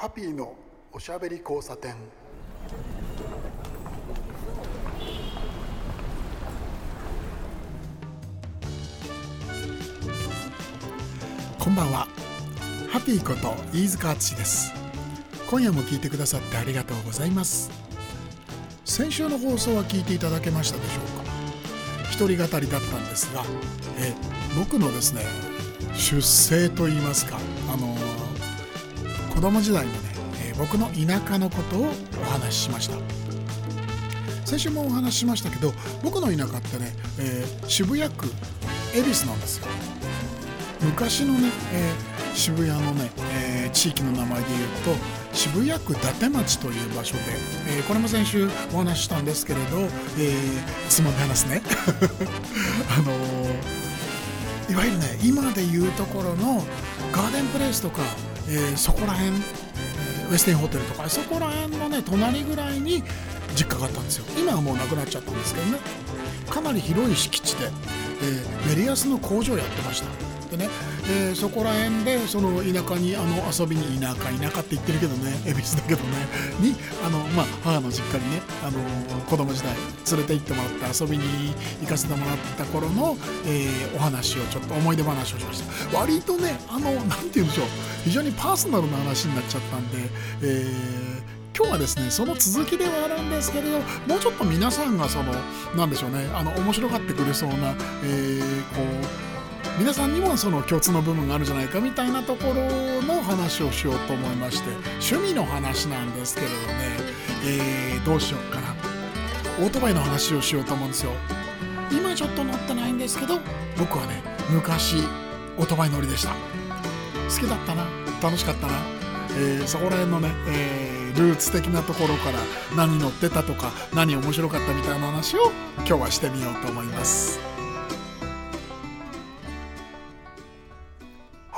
ハッピーのおしゃべり交差点。こんばんは。ハッピーこと飯塚敦です。今夜も聞いてくださってありがとうございます。先週の放送は聞いていただけましたでしょうか。一人語りだったんですがえ僕のですね出生といいますかあの子供時代のね、え僕の田舎のことをお話ししました。先週もお話ししましたけど僕の田舎ってね、えー、渋谷区恵比寿なんですよ。昔のね、えー、渋谷のね、え、地域の名前で言うと渋谷区伊達町という場所で、えー、これも先週お話ししたんですけれど、えー、つまみ話すね。あのいわゆるね今でいうところのガーデンプレイスとか、えー、そこら辺ウェスティンホテルとかそこら辺のね隣ぐらいに実家があったんですよ。今はもうなくなっちゃったんですけどね。かなり広い敷地で、えー、メリアスの工場やってました。でね、えー、そこら辺でその田舎にあの遊びに田舎田舎って言ってるけどね。恵比寿だけどね。にあの、まあ、母の実家にねあの子供時代連れて行ってもらって遊びに行かせてもらった頃の、えー、お話をちょっと思い出話をしました。割とねあのなんて言うんでしょう。非常にパーソナルな話になっちゃったんで、えー今日はですねその続きではあるんですけれどもうちょっと皆さんがその何でしょうねあの面白がってくれそうな、えー、こう皆さんにもその共通の部分があるんじゃないかみたいなところの話をしようと思いまして趣味の話なんですけれどね、えー、どうしようかな。オートバイの話をしようと思うんですよ。今ちょっと乗ってないんですけど僕はね昔オートバイ乗りでした。好きだったな。楽しかったな、えー、そこら辺のね、えー、ルーツ的なところから何乗ってたとか何面白かったみたいな話を今日はしてみようと思います。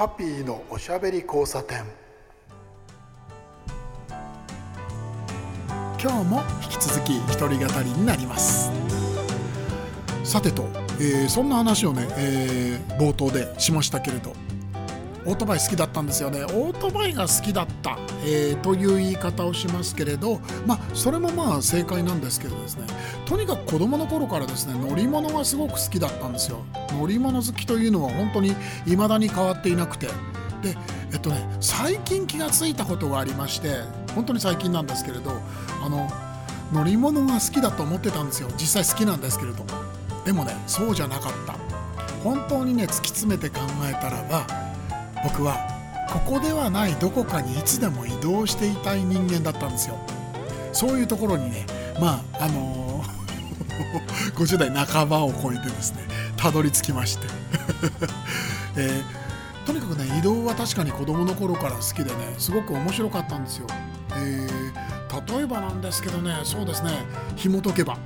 ハッピーのおしゃべり交差点。今日も引き続き一人語りになります。さてと、えー、そんな話をね、えー、冒頭でしましたけれどオートバイ好きだったんですよね。オートバイが好きだった、えー、という言い方をしますけれどまあそれもまあ正解なんですけどですね。とにかく子供の頃からですね乗り物がすごく好きだったんですよ。乗り物好きというのは本当に未だに変わっていなくて。でえっとね最近気がついたことがありまして本当に最近なんですけれどあの乗り物が好きだと思ってたんですよ。実際好きなんですけれども。でもねそうじゃなかった。本当にね突き詰めて考えたらば僕はここではないどこかにいつでも移動していたい人間だったんですよ。そういうところにねまああのー、50代半ばを超えてですねたどり着きまして、えー、とにかくね移動は確かに子供の頃から好きでねすごく面白かったんですよ、えー、例えばなんですけどねそうですね紐解けば。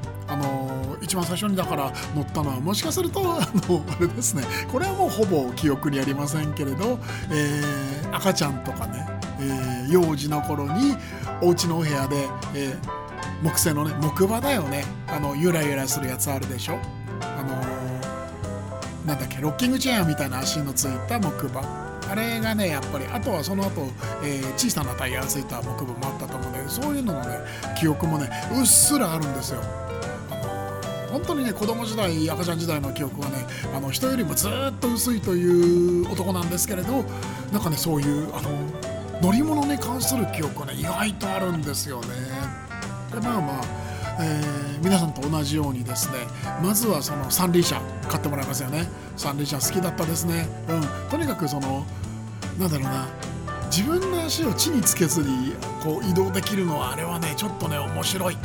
一番最初にだから乗ったのはもしかすると あのあれですね。これはもうほぼ記憶にありませんけれど、えー、赤ちゃんとかね、えー、幼児の頃にお家のお部屋で、えー、木製のね木馬だよね。あのゆらゆらするやつあるでしょ。あのなんだっけロッキングチェアみたいな足のついた木馬。あれがねやっぱりあとはその後、えー、小さなタイヤがついた木馬もあったと思うのでそういうののね記憶もねうっすらあるんですよ。本当にね子供時代赤ちゃん時代の記憶はねあの人よりもずっと薄いという男なんですけれどなんかねそういうあの乗り物に関する記憶はね意外とあるんですよね。でまあまあえー、皆さんと同じようにですねまずはその三輪車買ってもらいますよね。三輪車好きだったですね。うん。とにかくそのなんだろうな自分の足を地につけずにこう移動できるのはあれはねちょっとね面白い、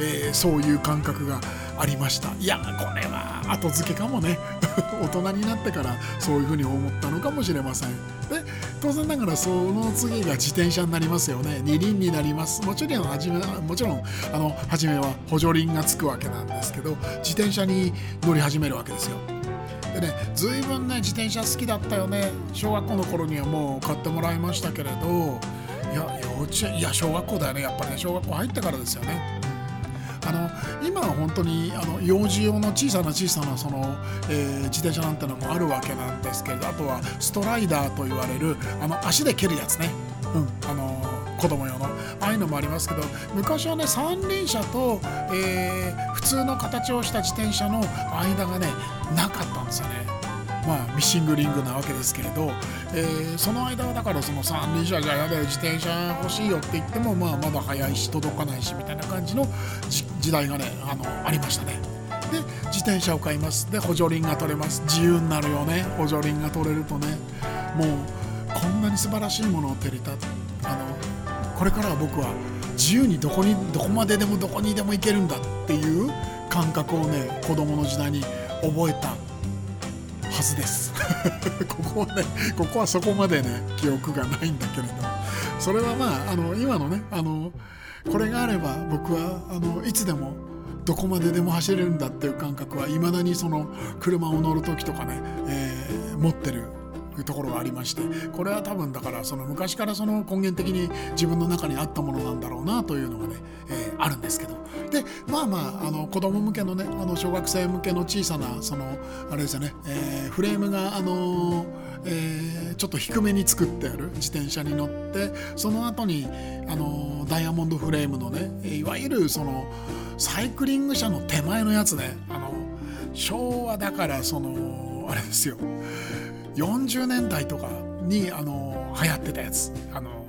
えー、そういう感覚がありました。いやこれは後付けかもね。大人になってからそういうふうに思ったのかもしれません。で当然ながらその次が自転車になりますよね。二輪になります。もちろん初めもちろんあの初めは補助輪がつくわけなんですけど自転車に乗り始めるわけですよ。でね随分ね自転車好きだったよね。小学校の頃にはもう買ってもらいましたけれどいや幼稚園いや小学校だよね。やっぱりね小学校入ってからですよね。あの今は本当にあの幼児用の小さな小さなその、えー、自転車なんてのもあるわけなんですけれどあとはストライダーと言われるあの足で蹴るやつね、うん、あの子供用のああいうのもありますけど昔はね三輪車と、えー、普通の形をした自転車の間がねなかったんですよね。まあ、ミッシングリングなわけですけれど、えー、その間はだからその三輪車じゃやだよ自転車欲しいよって言っても、まあ、まだ早いし届かないしみたいな感じの時代がねあのありましたね。で自転車を買います。で補助輪が取れます。自由になるよね。補助輪が取れるとね。もうこんなに素晴らしいものを手にたあのこれからは僕は自由にどこにどこまででもどこにでも行けるんだっていう感覚をね子供の時代に覚えたはずです。ここはねここはそこまでね記憶がないんだけれどそれはまああの今のねあのこれがあれば僕はあのいつでもどこまででも走れるんだっていう感覚はいまだにその車を乗る時とかね、えー、持ってるところがありましてこれは多分だからその昔からその根源的に自分の中にあったものなんだろうなというのがね、えー、あるんですけど。でまあまああの子供向けのねあの小学生向けの小さなそのあれですよね、えー、フレームがあのえー、ちょっと低めに作ってある自転車に乗ってその後にあのダイヤモンドフレームのねいわゆるそのサイクリング車の手前のやつねあの昭和だからそのあれですよ。40年代とかにあの流行ってたやつ。あの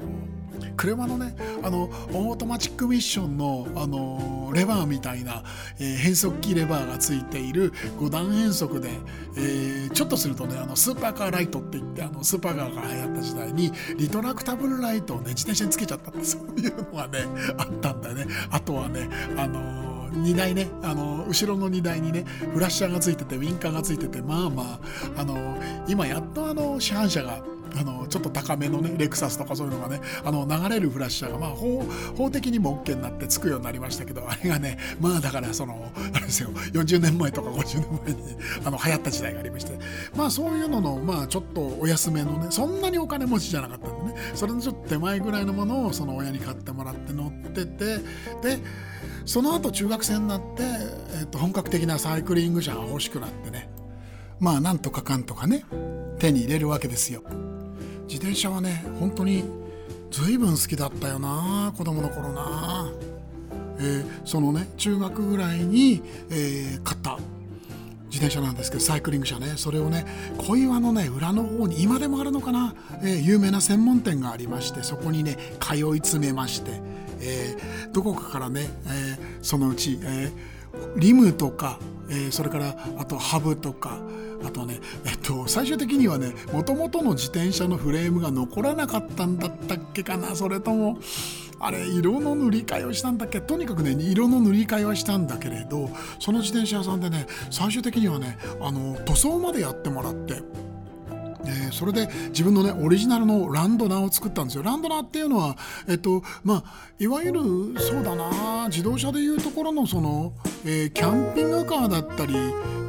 車のねあのオートマチックミッションのあのレバーみたいな、えー、変速機レバーがついている5段変速で、えー、ちょっとするとねあのスーパーカーライトって言ってあのスーパーカーが流行った時代にリトラクタブルライトをね自転車につけちゃったってそういうのがねあったんだよね。あとはねあの荷台ねあの後ろの荷台にねフラッシャーがついててウィンカーがついててまあまああの今やっとあの市販車があのちょっと高めのねレクサスとかそういうのがねあの流れるフラッシャーがまあ法法的にも OK になってつくようになりましたけどあれがねまあだからそのあれですよ40年前とか50年前にあの流行った時代がありましてまあそういうののまあちょっとお安めのねそんなにお金持ちじゃなかったんでねそれのちょっと手前ぐらいのものをその親に買ってもらって乗っててでその後中学生になって、えー、と本格的なサイクリング車が欲しくなってね。まあなんとかかんとかね手に入れるわけですよ。自転車はね本当に随分好きだったよな子供の頃な、えー、そのね中学ぐらいに、えー、買った自転車なんですけどサイクリング車ね。それをね小岩のね裏の方に今でもあるのかな、えー、有名な専門店がありましてそこにね通い詰めましてえー、どこかからね、えー、そのうち、えー、リムとか、えー、それからあとハブとかあとね、えっと、最終的にはねもともとの自転車のフレームが残らなかったんだったっけかなそれともあれ色の塗り替えをしたんだっけ？とにかくね色の塗り替えはしたんだけれどその自転車屋さんでね最終的にはねあの塗装までやってもらって。えー、それで自分のねオリジナルのランドナーを作ったんですよ。ランドナーっていうのはえっとまあいわゆるそうだな自動車でいうところのその、えー、キャンピングカーだったり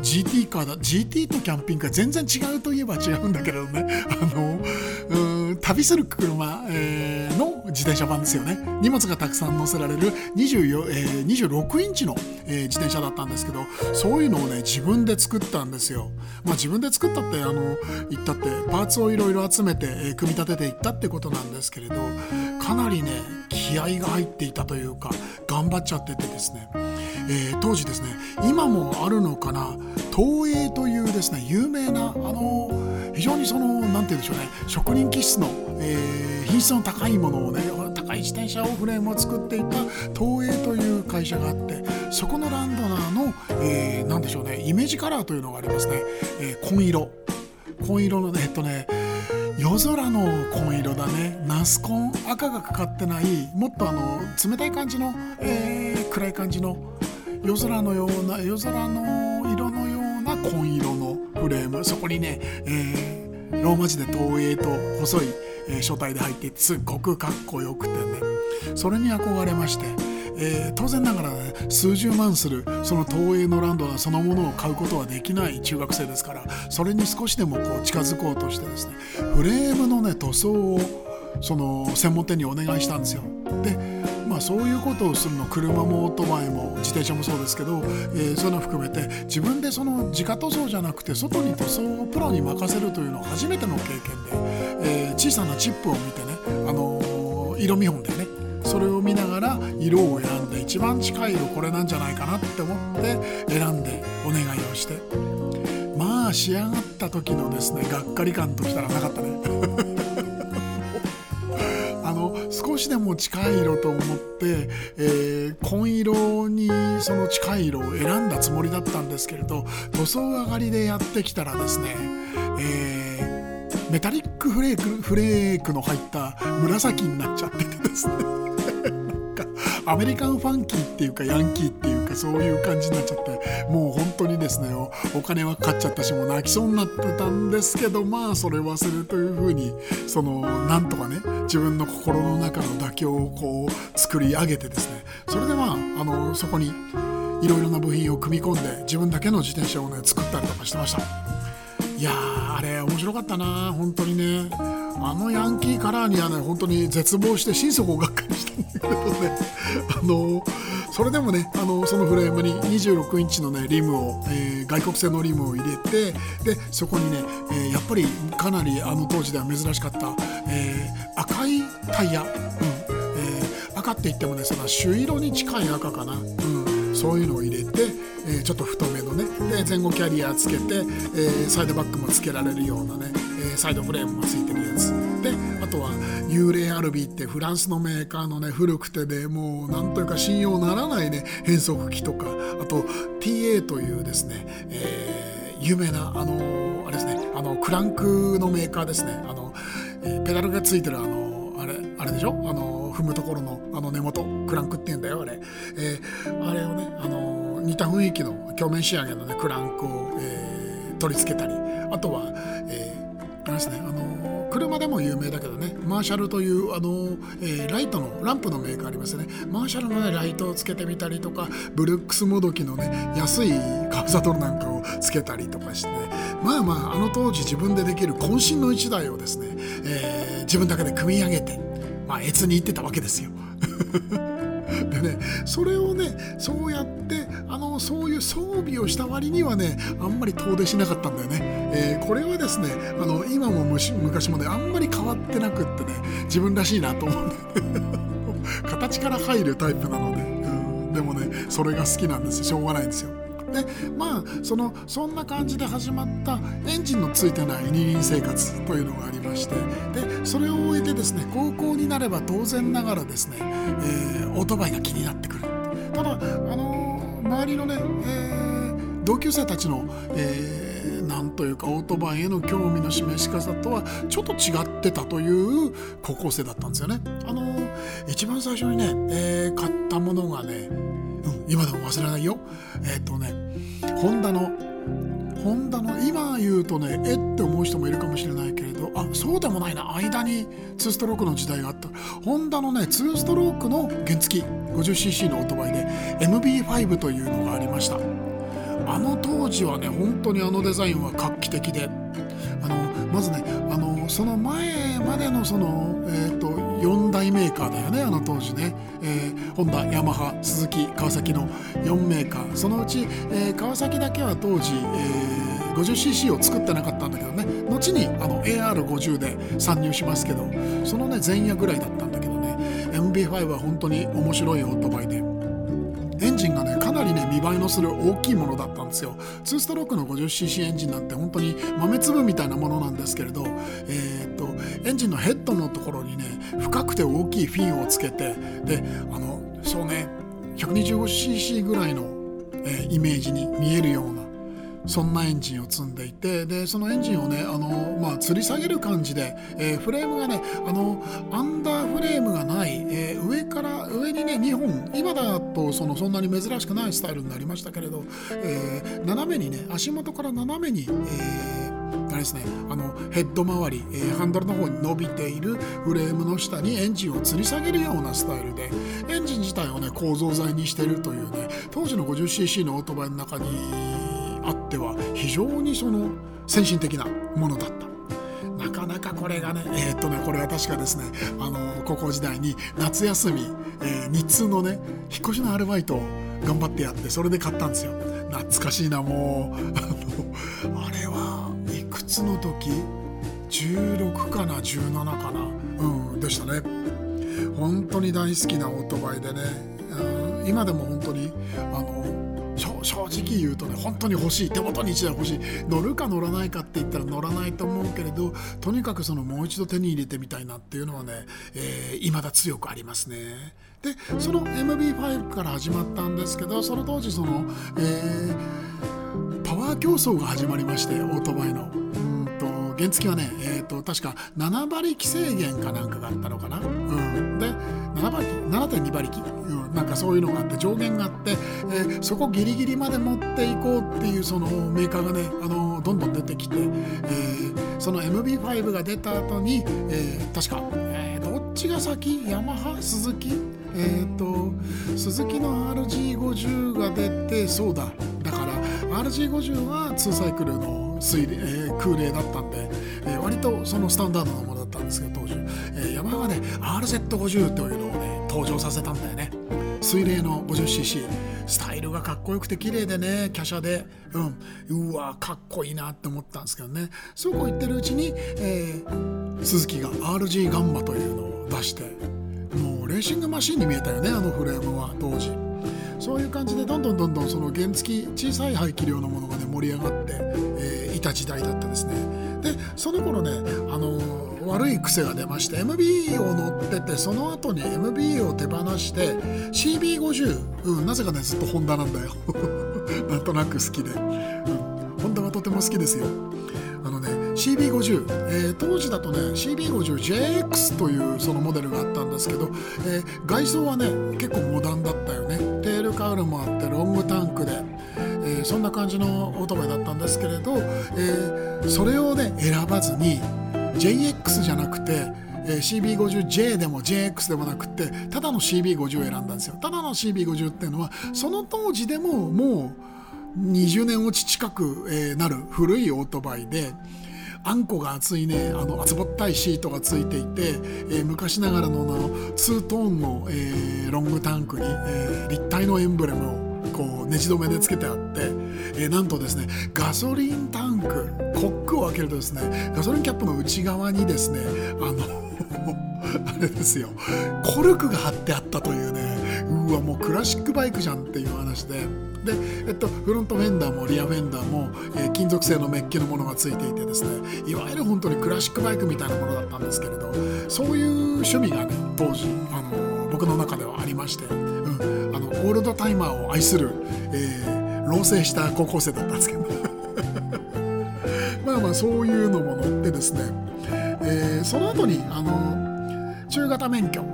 GT カーだ GT とキャンピングカー全然違うといえば違うんだけどね。あのうん旅する車、えー、の自転車版ですよね。荷物がたくさん載せられる24、えー、26インチの、えー、自転車だったんですけどそういうのをね自分で作ったんですよ。まあ自分で作ったってあの言ったってパーツをいろいろ集めて、え、組み立てていったってことなんですけれどかなりね気合が入っていたというか頑張っちゃっててですね。えー、当時ですね今もあるのかな東映というですね有名なあの非常にその何て言うんでしょうね職人気質の、えー、品質の高いものをね高い自転車をフレームを作っていた東映という会社があってそこのランドナーの、えー、何でしょうねイメージカラーというのがありますね、えー、紺色。紺色のねえっとね夜空の紺色だね。ナスコン赤がかかってないもっとあの冷たい感じの、えー、暗い感じの夜空のような夜空の色のような紺色のフレーム。そこにね、えー、ローマ字で東映と細い、えー、書体で入ってすっごくかっこよくてね。それに憧れまして、えー、当然ながら、ね、数十万するその東映のランドそのものを買うことはできない中学生ですからそれに少しでもこう近づこうとしてですねフレームのね塗装をその専門店にお願いしたんですよ。でまあ、そういうことをするの車もオートバイも自転車もそうですけど、えー、そういうの含めて自分でその自家塗装じゃなくて外に塗装をプロに任せるというのは初めての経験で、えー、小さなチップを見てね、あのの色見本だよねそれを見ながら色を選んで一番近い色これなんじゃないかなって思って選んでお願いをして。まあ仕上がった時のですねがっかり感ときたらなかったね。あの少しでも近い色と思って、えー、紺色にその近い色を選んだつもりだったんですけれど塗装上がりでやってきたらですね、えー、メタリックフレークフレークの入った紫になっちゃっててですね。アメリカンファンキーっていうかヤンキーっていうかそういう感じになっちゃってもう本当にですねお金はかかっちゃったしもう泣きそうになってたんですけどまあそれ忘れというふうにそのなんとかね自分の心の中の妥協をこう作り上げてですねそれでまああのそこにいろいろな部品を組み込んで自分だけの自転車をね作ったりとかしてました。いやーあれ面白かったな本当にね。あのヤンキーカラーにはね本当に絶望して心底がっかりしたんだけどね。あのそれでもねあのそのフレームに26インチのねリムを、えー、外国製のリムを入れてでそこにね、えー、やっぱりかなりあの当時では珍しかった、えー、赤いタイヤ、うん。えー、赤って言ってもねその朱色に近い赤かな、うん、そういうのを入れて、え、ちょっと太めのね。で前後キャリアつけて、え、サイドバックもつけられるようなね、え、サイドフレームもついてるやつ。であとはユーレアルビーってフランスのメーカーのね古くてでもうなんというか信用ならないね変速機とか。あと TA というですね、えー、有名なあのあれですねあのクランクのメーカーですね。あの、え、ペダルがついてるあのあれあれでしょ？あの踏むところのあの根元？クランクっていうんだよあれ、えー、あれをねあの似た雰囲気の鏡面仕上げのねクランクを、えー、取り付けたりあとは、えー、あれですねあの車でも有名だけどねマーシャルというあの、えー、ライトのランプのメーカーありますよねマーシャルの、ね、ライトをつけてみたりとかブルックスもどきのね安いカウサドルなんかをつけたりとかして、まあまああの当時自分でできる渾身の一台をですね、えー、自分だけで組み上げてまあ越に行ってたわけですよ。でねそれをねそうやってあのそういう装備をした割にはねあんまり遠出しなかったんだよね、えー、これはですねあの今も昔もねあんまり変わってなくってね自分らしいなと思うんだよね。形から入るタイプなので、うん、でもねそれが好きなんですしょうがないんですよ。でまあそのそんな感じで始まったエンジンのついてない二輪生活というのがありましてでそれを終えてですね高校になれば当然ながらですね、えー、オートバイが気になってくる。ただあのー、周りのね、えー、同級生たちの、えーなんというかオートバイへの興味の示し方とはちょっと違ってたという高校生だったんですよね。あの一番最初にね、えー、買ったものがねうん今でも忘れないよ。えっ、ー、とねホンダのホンダの今言うとねえって思う人もいるかもしれないけれどあそうでもないな。間に2ストロークの時代があった。ホンダのね2ストロークの原付 50cc のオートバイで MB5 というのがありました。あの当時はね本当にあのデザインは画期的で。あのまずねあのその前までのその、えーと、4大メーカーだよねあの当時ね、えー、ホンダヤマハスズキ川崎の4メーカー。そのうち、えー、川崎だけは当時、えー、50cc を作ってなかったんだけどね。後にあの AR50 で参入しますけどそのね前夜ぐらいだったんだけどね。MB5 は本当に面白いオートバイで。2倍のする大きいものだったんですよ。2ストロークの 50cc エンジンなんて本当に豆粒みたいなものなんですけれど、えー、っとエンジンのヘッドのところにね深くて大きいフィンをつけてであのそうね 125cc ぐらいの、えー、イメージに見えるようなそんなエンジンを積んでいてでそのエンジンをねあの、まあ、吊り下げる感じで、えー、フレームがねあのアンダーフレームがない、えー、上から上にね2本今だとそのそんなに珍しくないスタイルになりましたけれど、えー、斜めにね足元から斜めに、えーあれですね、あのヘッド周り、えー、ハンドルの方に伸びているフレームの下にエンジンを吊り下げるようなスタイルでエンジン自体をね構造材にしてるというね当時の 50cc のオートバイの中にあっては非常にその先進的なものだった。なかなかこれがね、えー、っとね、これは確かですね、あの、高校時代に夏休み、えー、日通のね、引っ越しのアルバイトを頑張ってやって、それで買ったんですよ。懐かしいな、もう。あの、あれはいくつの時 ?16 かな、17かな、うん、でしたね。本当に大好きなオートバイでね、うん、今でも本当にあの正直言うとね本当に欲しい手元に1台欲しい乗るか乗らないかって言ったら乗らないと思うけれどとにかくそのもう一度手に入れてみたいなっていうのはね、えー、未だ強くありますね。でその MB5 から始まったんですけどその当時その、えー、パワー競争が始まりましてオートバイの。原付はね、えーと、確か7馬力制限かなんかがあったのかな。うん、で7馬力7.2馬力、うん、なんかそういうのがあって上限があって、えー、そこギリギリまで持っていこうっていうそのメーカーがねあのどんどん出てきて、えー、その MB5 が出た後に、えー、確か、えー、どっちが先？ヤマハ？鈴木？えっ、と鈴木の RG50 が出てそうだ。だから RG50 は2サイクルの水冷、えー、空冷だったんで、えー、割とそのスタンダードなものだったんですけど当時、えー、山がね RZ50 というのをね登場させたんだよね。水冷の 50cc スタイルがかっこよくて綺麗でね華奢でうんうわかっこいいなって思ったんですけどね。そうこう言ってるうちに、えー、鈴木が RG ガンマというのを出してもうレーシングマシンに見えたよねあのフレームは当時。そういう感じでどんどんどんどんその原付小さい排気量のものがね盛り上がって、えー、いた時代だったですね。でその頃ねあのー、悪い癖が出まして MB を乗っててその後に MB を手放して CB50、うん、なぜかねずっとホンダなんだよ。なんとなく好きで、うん、ホンダはとても好きですよ。あのね CB50、えー、当時だとね CB50JX というそのモデルがあったんですけど、えー、外装はね結構モダンだったよねテールもあってロングタンクで、えー、そんな感じのオートバイだったんですけれど、えー、それをね選ばずに JX じゃなくてえ CB50J でも JX でもなくてただの CB50 を選んだんですよ。ただの CB50 っていうのはその当時でももう20年落ち近くえなる古いオートバイであんこが厚いねあの厚ぼったいシートがついていて、えー、昔ながらののツートーンの、えー、ロングタンクに、えー、立体のエンブレムをこうネジ止めでつけてあって、えー、なんとですねガソリンタンクコックを開けるとですねガソリンキャップの内側にですねあの あれですよコルクが貼ってあったというねうわもうクラシックバイクじゃんっていう話で。で、えっと、フロントフェンダーもリアフェンダーも、えー、金属製のメッキのものがついていてですねいわゆる本当にクラシックバイクみたいなものだったんですけれどそういう趣味がね当時あの僕の中ではありまして、うん、あのオールドタイマーを愛する、えー、老成した高校生だったんですけど。まあまあそういうのも乗ってですね、えー、その後にあの中型免許、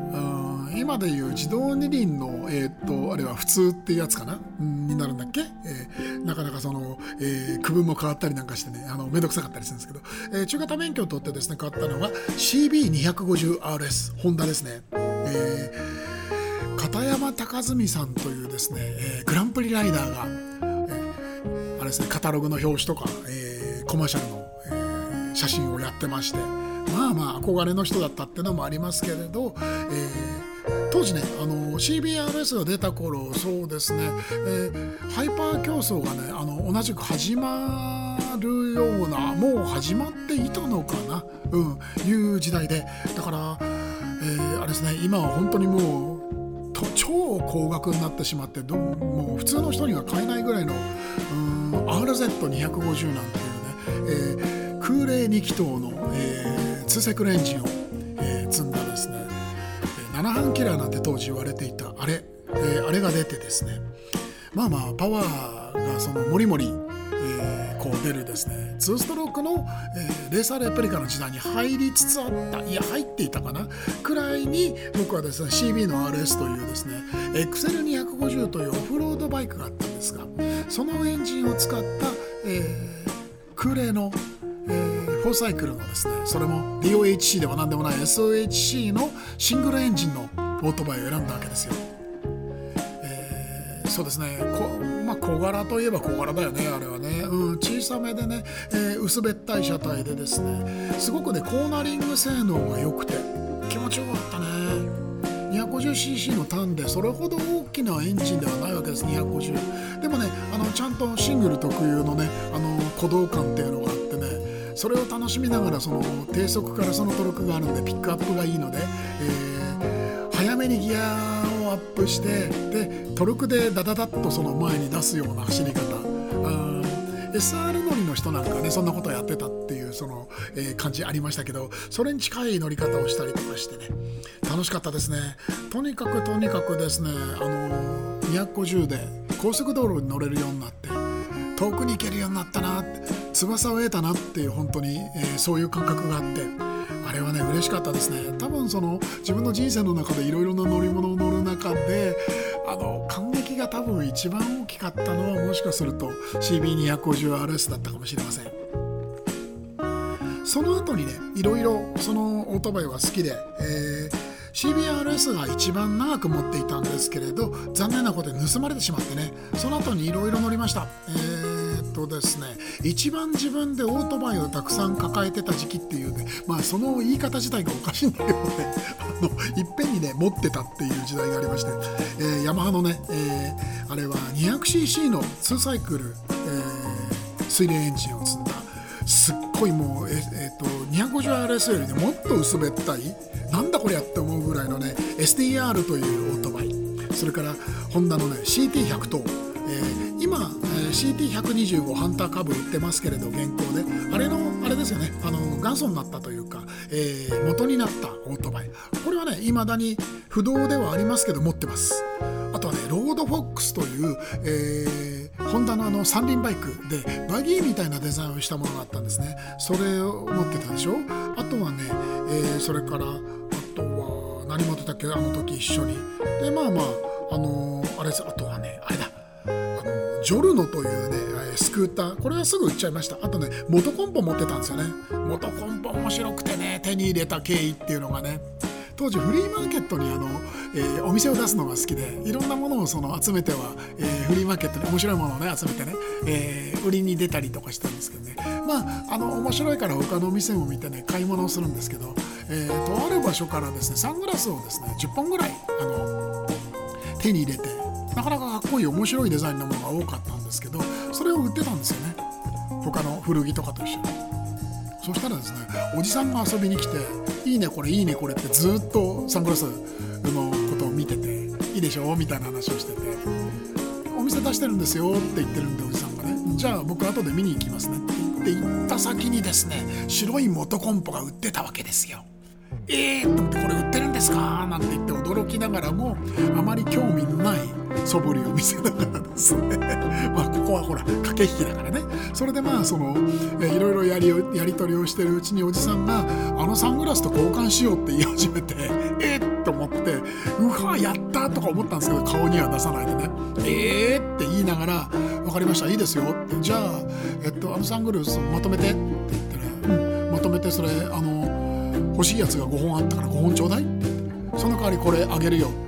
今でいう自動二輪の、えー、っとあれは普通っていうやつかな、になるんだっけ、えー、なかなかその、えー、区分も変わったりなんかしてねあのめんどくさかったりするんですけど、えー、中型免許を取ってですね買ったのが CB250RS ホンダですね、えー、片山高純さんというですね、えー、グランプリライダーが、えー、あれですねカタログの表紙とか、えー、コマーシャルの、えー、写真をやってましてまあまあ憧れの人だったっていうのもありますけれど、えー当時ねあの CBRS が出た頃そうですね、えー、ハイパー競争がねあの同じく始まるようなもう始まっていたのかな、うん、いう時代で。だから、えー、あれですね。今は本当にもう超高額になってしまってどもう普通の人には買えないぐらいの RZ250 なんていうね、えー、空冷2気筒の、えー、2セクルエンジンを、7半キラーなんて当時言われていた。あれ、えー、あれが出てですね。まあまあパワーがそのもりもりえこう出るですね。2ストロークの、えー、レーサーレプリカの時代に入りつつあった。いや入っていたかな？くらいに僕はですね CB の RS というですね XL250 というオフロードバイクがあったんですがそのエンジンを使った、えー、空冷のえー、4サイクルのですねそれも DOHC では何でもない SOHC のシングルエンジンのオートバイを選んだわけですよ。えー、そうですね。こ、まあ、小柄といえば小柄だよねあれはね、うん、小さめでね、えー、薄べったい車体でですねすごくねコーナリング性能が良くて気持ちよかったね。250cc のターンでそれほど大きなエンジンではないわけです250でもねあのちゃんとシングル特有のねあの鼓動感っていうのがそれを楽しみながらその低速からそのトルクがあるんでピックアップがいいので、え早めにギアをアップしてでトルクでダダダッとその前に出すような走り方。SR 乗りの人なんかねそんなことやってたっていうその、えー、感じありましたけどそれに近い乗り方をしたりとかしてね。楽しかったですね。とにかくとにかくですねあのー、250で高速道路に乗れるようになって遠くに行けるようになったなって。翼を得たなっていう本当に、えー、そういう感覚があってあれはね嬉しかったですね多分その自分の人生の中でいろいろな乗り物を乗る中であの感激が多分一番大きかったのはもしかすると CB250RS だったかもしれませんその後にねいろいろそのオートバイは好きで、えー CBRS が一番長く持っていたんですけれど残念なことで盗まれてしまってねその後にいろいろ乗りました。えー、とですね。一番自分でオートバイをたくさん抱えてた時期っていうねまあその言い方自体がおかしいんだけどね。あのいっぺんにね持ってたっていう時代がありまして、えー、ヤマハのね、えー、あれは 200cc の2サイクル、えー、水冷エンジンを積んだ。すっごいもう、ええー、と 250RS よりねもっと薄べったいなんだこりゃって思うぐらいのね STR というオートバイ。それからホンダのね CT100 と、えー、今、CT125 ハンターカブ売ってますけれど現行で。あれのあれですよね。あの元祖になったというか、えー、元になったオートバイ。これはねいまだに不動ではありますけど持ってます。あとはねロードフォックスという、えー、ホンダのあの三輪バイクでバギーみたいなデザインをしたものがあったんですね。それを持ってたでしょ？あとはね、えー、それから何持ってたっけ？あの時一緒に。でまあまああのー、あれあとはねあれだ。ジョルノというねスクーター。これはすぐ売っちゃいました。あとね元コンポ持ってたんですよね。元コンポ面白くてね手に入れた経緯っていうのがね。当時フリーマーケットにあの、えー、お店を出すのが好きでいろんなものをその集めては、えー、フリーマーケットに面白いものをね集めてね、えー、売りに出たりとかしたんですけどね。まああの面白いから他のお店も見てね買い物をするんですけどえー、とある場所からですねサングラスをですね10本ぐらいあの手に入れてなかなかかっこいい面白いデザインのものが多かったんですけどそれを売ってたんですよね。他の古着とかと一緒に。そしたらですねおじさんが遊びに来て「いいねこれいいねこれ」ってずっとサングラスのことを見てて「いいでしょ?」みたいな話をしてて「お店出してるんですよ」って言ってるんでおじさんがね「じゃあ僕後で見に行きますね」って言って行った先にですね白い元コンポが売ってたわけですよ。えー！と思ってこれ売ってるんですか？なんて言って驚きながらもあまり興味のない素振りを見せながらですね まあここはほら駆け引きだからねそれでまあそのいろいろやりやり取りをしてるうちにおじさんが「あのサングラスと交換しよう」って言い始めて「えっ!」と思って「うわやった!」とか思ったんですけど顔には出さないでね「えー!」って言いながら「分かりましたいいですよ」って「じゃあ、えっと、あのサングラスまとめて」って言ったら「うんまとめてそれあの欲しいやつが5本あったから5本ちょうだいってその代わりこれあげるよって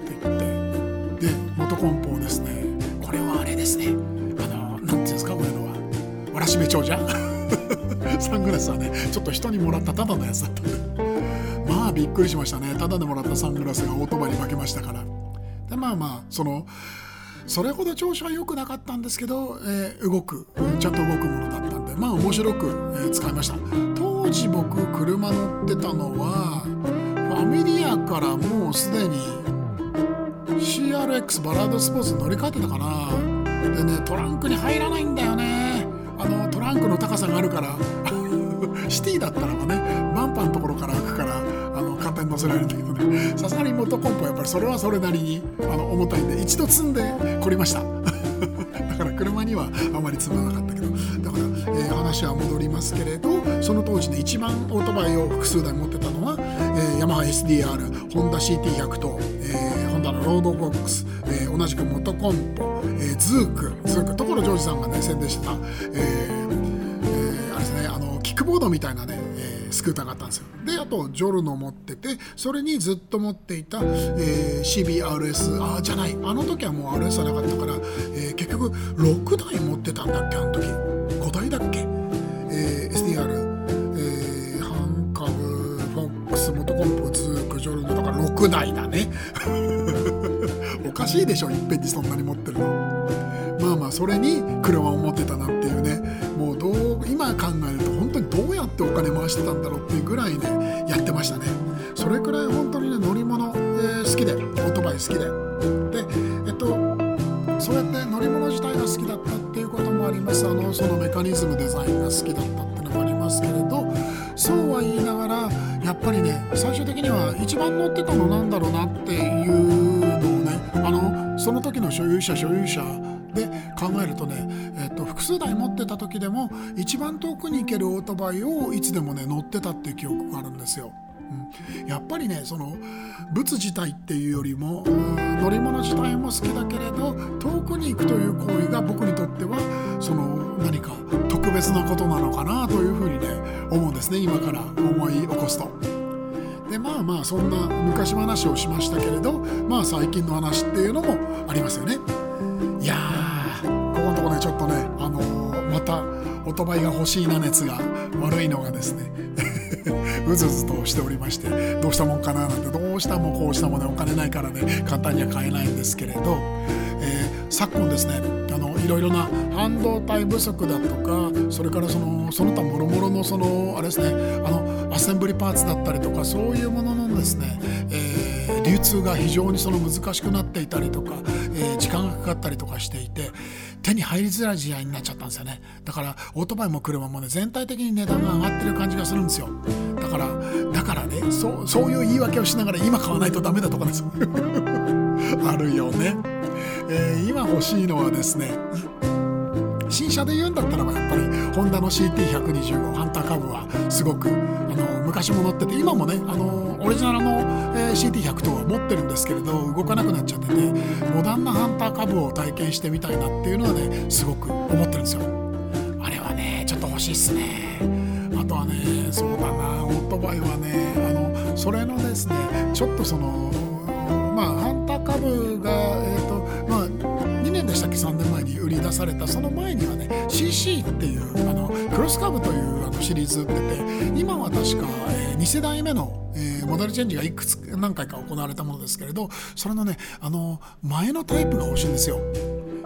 言ってで元梱包ですね。これはあれですね。あの何ていうんですかこういうのは。わらしべ長者？サングラスはねちょっと人にもらったただのやつだった。んでまあびっくりしましたね。ただでもらったサングラスがオートバイに負けましたから。でまあまあそのそれほど調子は良くなかったんですけど、えー、動くちゃんと動くものだったんでまあ面白く、えー、使いました。当時僕車乗ってたのはファミリアからもうすでに RX バラードスポーツ乗り換えてたかな。でねトランクに入らないんだよね。あのトランクの高さがあるから。シティだったらばね。バンパンのところから開くからあの簡単に乗せられるんだけどねさすがに元コンポやっぱりそれはそれなりにあの重たいんで一度積んで凝りました。だから車にはあまり積まなかったけど。だから、えー、話は戻りますけれどその当時で一番オートバイを複数台持ってたのは、えー、ヤマハ SDR ホンダ CT100 と、えー、ホンダのロードフォックス、えー、同じくモトコンポ、えー、ズークズーク所ジョージさんがね宣伝した、えーえー、あれですねあのキックボードみたいなね、えー、スクーターがあったんですよ。であとジョルノ持っててそれにずっと持っていた、えー、CBRS あじゃないあの時はもう RS はなかったから、えー、結局6台持ってたんだっけあの時。5台だっけ、えー、SDR、えー、ハンカブフォックスモトコンポズークジョルノだから6台だね。しいでしょいっぺんにそんなに持ってるの。まあまあそれに車を持ってたなっていうね。もうどう今考えると本当にどうやってお金回してたんだろうっていうぐらいねやってましたね。それくらい本当にね乗り物、えー、好きでオートバイ好きで。でえっとそうやって乗り物自体が好きだったっていうこともあります。あのそのメカニズムデザインが好きだったっていうのもありますけれどそうは言いながらやっぱりね最終的には一番乗ってたのなんだろうなっていうあのその時の所有者所有者で考えるとね、えっと、複数台持ってた時でも一番遠くに行けるオートバイをいつでもね乗ってたっていう記憶があるんですよ。うん、やっぱりねその物自体っていうよりも乗り物自体も好きだけれど遠くに行くという行為が僕にとってはその何か特別なことなのかなというふうにね思うんですね今から思い起こすと。でまあまあそんな昔話をしましたけれどまあ最近の話っていうのもありますよね。いやーここのとこねちょっとねあのー、またオートバイが欲しいな熱が悪いのがですね うずうずとしておりましてどうしたもんかななんてどうしたもこうしたもねお金ないからね簡単には買えないんですけれど、えー、昨今ですねあのいろいろな半導体不足だとかそれからそのその他もろもろのそのあれですねあのアセンブリパーツだったりとかそういうもののですね、えー、流通が非常にその難しくなっていたりとか、えー、時間がかかったりとかしていて手に入りづらい時代になっちゃったんですよね。だからオートバイも車もね全体的に値段が上がってる感じがするんですよ。だからだからねそうそういう言い訳をしながら今買わないとダメだとかです あるよね、えー、今欲しいのはですね新車で言うんだったらばやっぱりホンダの CT125 ハンターカブはすごくあの昔も乗ってて今もねあのオリジナルの、えー、CT100 とは持ってるんですけれど動かなくなっちゃっててモダンなハンターカブを体験してみたいなっていうのはねすごく思ってるんですよ。あれはねちょっと欲しいっすね。あとはねそうだなオートバイはねあのそれのですねちょっとそのまあハンターカブがえっ、ー、とまあ2年でしたっけ？3年前？に出されたその前にはね CC っていうあのクロスカブというあのシリーズ売ってて今は確か、えー、2世代目の、えー、モデルチェンジがいくつ何回か行われたものですけれどそれのねあの前のタイプが欲しいんですよ。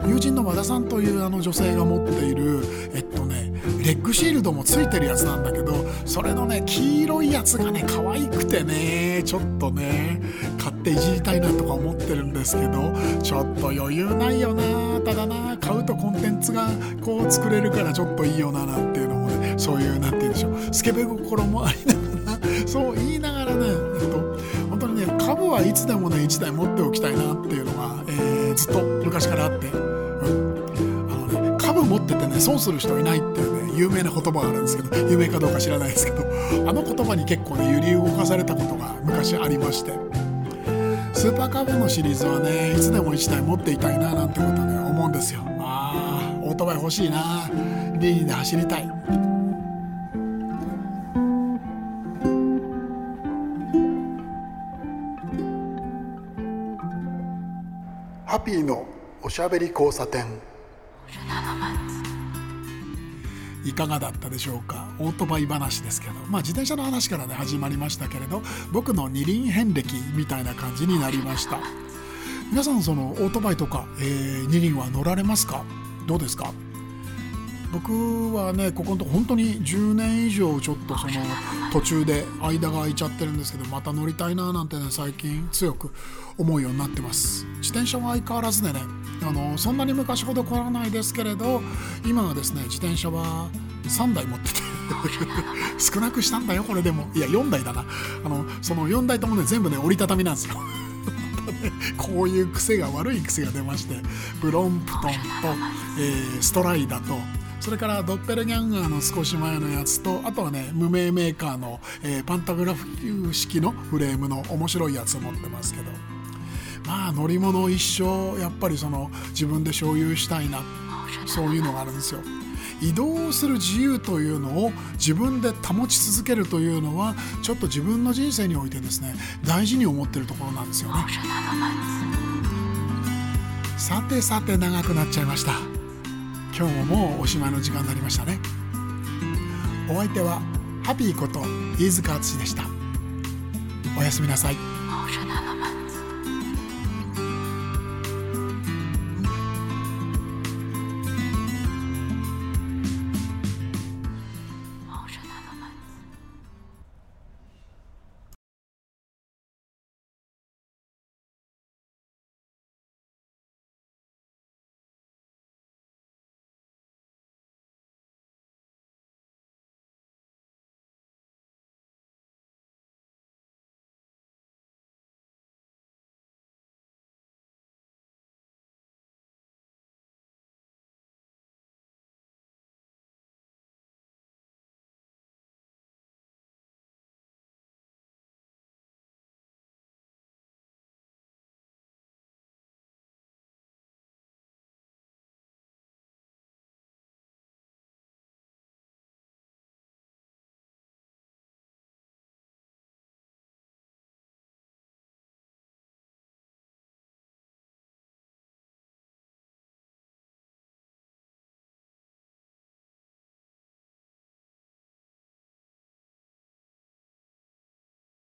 友人の和田さんというあの女性が持っているえっとねレッグシールドもついてるやつなんだけどそれのね黄色いやつがね可愛くてねちょっとね買っていじりたいなとか思ってるんですけどちょっと余裕ないよなただな買うとコンテンツがこう作れるからちょっといいよななんていうのもねそういう何て言うんでしょうスケベ心もありながらそう言いながらね、えっと、本当にね株はいつでもね1台持っておきたいなっていうのが、えー、ずっと昔からあって。持っててね損する人いないっていうね有名な言葉があるんですけど有名かどうか知らないですけどあの言葉に結構ね揺り動かされたことが昔ありましてスーパーカブのシリーズはねいつでも1台持っていたいななんてことね思うんですよ。ああオートバイ欲しいなリーニで走りたい。ハッピーのおしゃべり交差点。いかがだったでしょうか？オートバイ話ですけど。まあ自転車の話からね始まりましたけれど僕の二輪遍歴みたいな感じになりました。皆さんそのオートバイとか、えー、二輪は乗られますか？どうですか？僕はねここのとこ本当に10年以上ちょっとその途中で間が空いちゃってるんですけどまた乗りたいななんてね最近強く思うようになってます。自転車は相変わらずでねあのそんなに昔ほど来らないですけれど今はですね自転車は3台持ってて 少なくしたんだよこれでも。いや4台だな。あのその4台ともね全部ね折りたたみなんですよ。こういう癖が悪い癖が出ましてブロンプトンと、えー、ストライダとそれからドッペルギャンガーの少し前のやつとあとはね無名メーカーの、えー、パンタグラフ式のフレームの面白いやつを持ってますけどまあ乗り物一生やっぱりその自分で所有したいなそういうのがあるんですよ。移動する自由というのを自分で保ち続けるというのはちょっと自分の人生においてですね大事に思っているところなんですよね。さてさて長くなっちゃいました。今日ももうおしまいの時間になりましたね。お相手はハピーこと飯塚敦でした。おやすみなさい。